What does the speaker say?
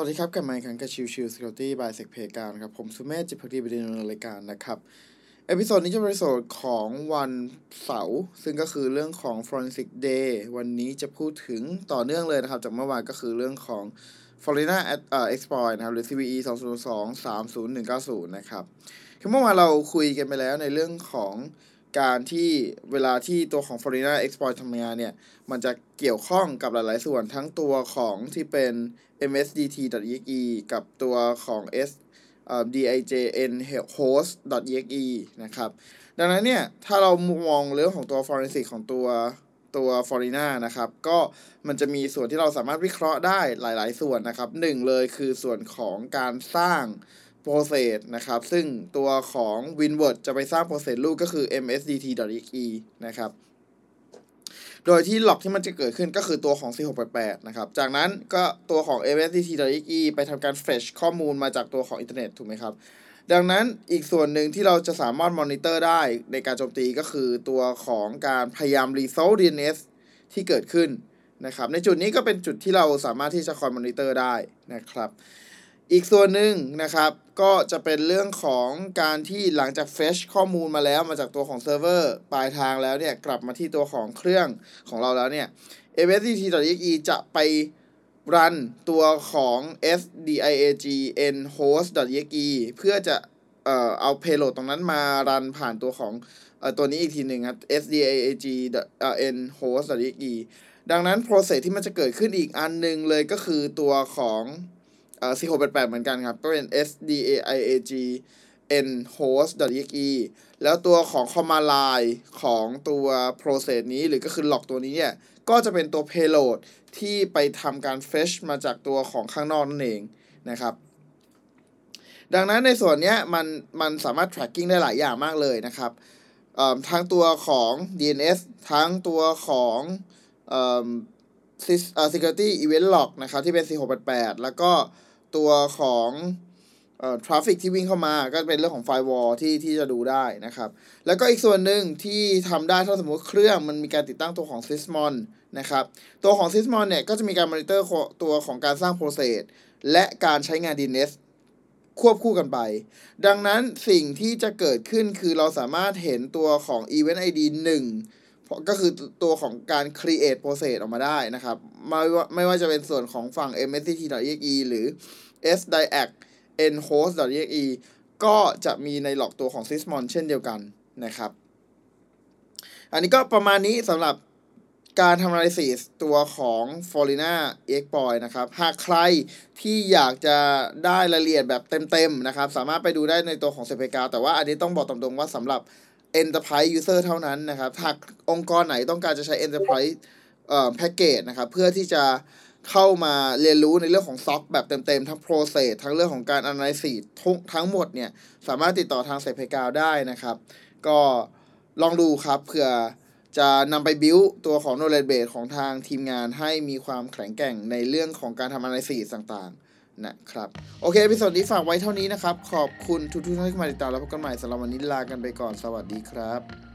สวัสดีครับกลับมาอีกครั้งกับชิวชิว Security by Secplayground ครับ ผมสุเมธจิตภักดีบดินทร์ ในรายการนะครับ episode นี้จะเป็นเอพิโซดของวันเสาร์ซึ่งก็คือเรื่องของ Forensic Day วันนี้จะพูดถึงต่อเนื่องเลยนะครับ จากเมื่อวานก็คือเรื่องของ Follina Exploit นะครับ หรือ CVE 2 0 2 2 30190 นะครับ คือเมื่อวานเราคุยกันไปแล้วในเรื่องของ การที่เวลาที่ตัวของ Follina Exploit ทำงานเนี่ย มันจะเกี่ยวข้องกับหลาย ๆ ส่วนทั้งตัวของที่เป็น msdt.exe กับตัวของ s dijn host.exe นะครับ ดังนั้นเนี่ย ถ้าเรามองเรื่องของตัว forensic ของตัวตัว f o r i n a นะครับ ก็มันจะมีส่วนที่เราสามารถวิเคราะห์ได้หลาย ๆ ส่วนนะครับหนึ่งเลยคือส่วนของการสร้าง process นะครับ ซึ่งตัวของ winword จะไปสร้าง process ลูกก็คือ msdt.exe นะครับ โดยที่ log ที่มันจะเกิดขึ้นก็คือตัวของ C688 นะครับ จากนั้นก็ตัวของ msdt.exe ไปทำการ fetch ข้อมูลมาจากตัวของอินเทอร์เน็ตถูกไหมครับ ดังนั้นอีกส่วนหนึ่งที่เราจะสามารถมอนิเตอร์ได้ในการโจมตีก็คือตัวของการพยายาม resolve DNS ที่เกิดขึ้นนะครับ ในจุดนี้ก็เป็นจุดที่เราสามารถที่จะคอยมอนิเตอร์ได้นะครับ อีกส่วนหนึ่งนะครับ ก็จะเป็นเรื่องของการที่หลังจาก fetch ข้อมูลมาแล้วมาจากตัวของเซิร์ฟเวอร์ปลายทางแล้วเนี่ย กลับมาที่ตัวของเครื่องของเราแล้วเนี่ย msdt.exe จะไปรันตัวของ sdiagn host.exe เพื่อจะเอ่อเอา payload ตรงนั้นมารันผ่านตัวของเอ่อตัวนี้อีกทีหนึ่งครับ sdiagn host.exe ดังนั้น process ที่มันจะเกิดขึ้นอีกอันหนึ่งเลยก็คือตัวของ เอ่อ C688 เหมือนกันครับ ก็เป็น S D A I A G n host.exe แล้วตัวของ command line ของตัว process นี้หรือก็คือ log ตัวนี้เนี่ย ก็จะเป็นตัว payload ที่ไปทำการ fetch มาจากตัวของข้างนอกนั่นเองนะครับ ดังนั้นในส่วนนี้มันมันสามารถ tracking ได้หลายอย่างมากเลยนะครับทั้งตัวของ DNS ทั้งตัวของ อ่อ security event log นะครับที่เป็น C688 แล้วก็ตัวของเอ่อ traffic ที่วิ่งเข้ามาก็เป็นเรื่องของ firewall ที่ที่จะดูได้นะครับ แล้วก็อีกส่วนหนึ่งที่ทำได้ถ้าสมมติเครื่องมันมีการติดตั้งตัวของ Sysmon นะครับ ตัวของ Sysmon เนี่ยก็จะมีการมอนิเตอร์ตัวของการสร้าง process และการใช้งาน DNS ควบคู่กันไป ดังนั้นสิ่งที่จะเกิดขึ้นคือเราสามารถเห็นตัวของ event id 1 ก็คือตัวของการ create process ออกมาได้นะครับ ไม่ว่าไม่ว่าจะเป็นส่วนของฝั่ง msct.exe หรือ sdiac nhost.exe ก็จะมีในหลอกตัวของ sysmon เช่นเดียวกันนะครับ อันนี้ก็ประมาณนี้สำหรับการทำ analysis ตัวของ f o r i n a exploit นะครับ หากใครที่อยากจะได้รายละเอียดแบบเต็มๆนะครับ สามารถไปดูได้ในตัวของ c p k แต่ว่าอันนี้ต้องบอกตรงๆว่าสำหรับ enterprise user เท่านั้นนะครับ หากองค์กรไหนต้องการจะใช้ enterprise เอ่อ package นะครับ เพื่อที่จะเข้ามาเรียนรู้ในเรื่องของซ็อกแบบเต็มๆ ทั้ง process ทั้งเรื่องของการ analysis ทุกทั้งหมดเนี่ย สามารถติดต่อทางเซเพกาวได้นะครับ ก็ลองดูครับเผื่อจะนำไปบิวตัวของ knowledge base ของทางทีมงานให้มีความแข็งแกร่งในเรื่องของการทำ analysis ต่างๆ นะครับโอเคพิสดนี้ฝากไว้เท่านี้นะครับ ขอบคุณทุกๆท่านที่มาติดตามแล้วพบกันใหม่สำหรับวันนี้ลากันไปก่อนสวัสดีครับ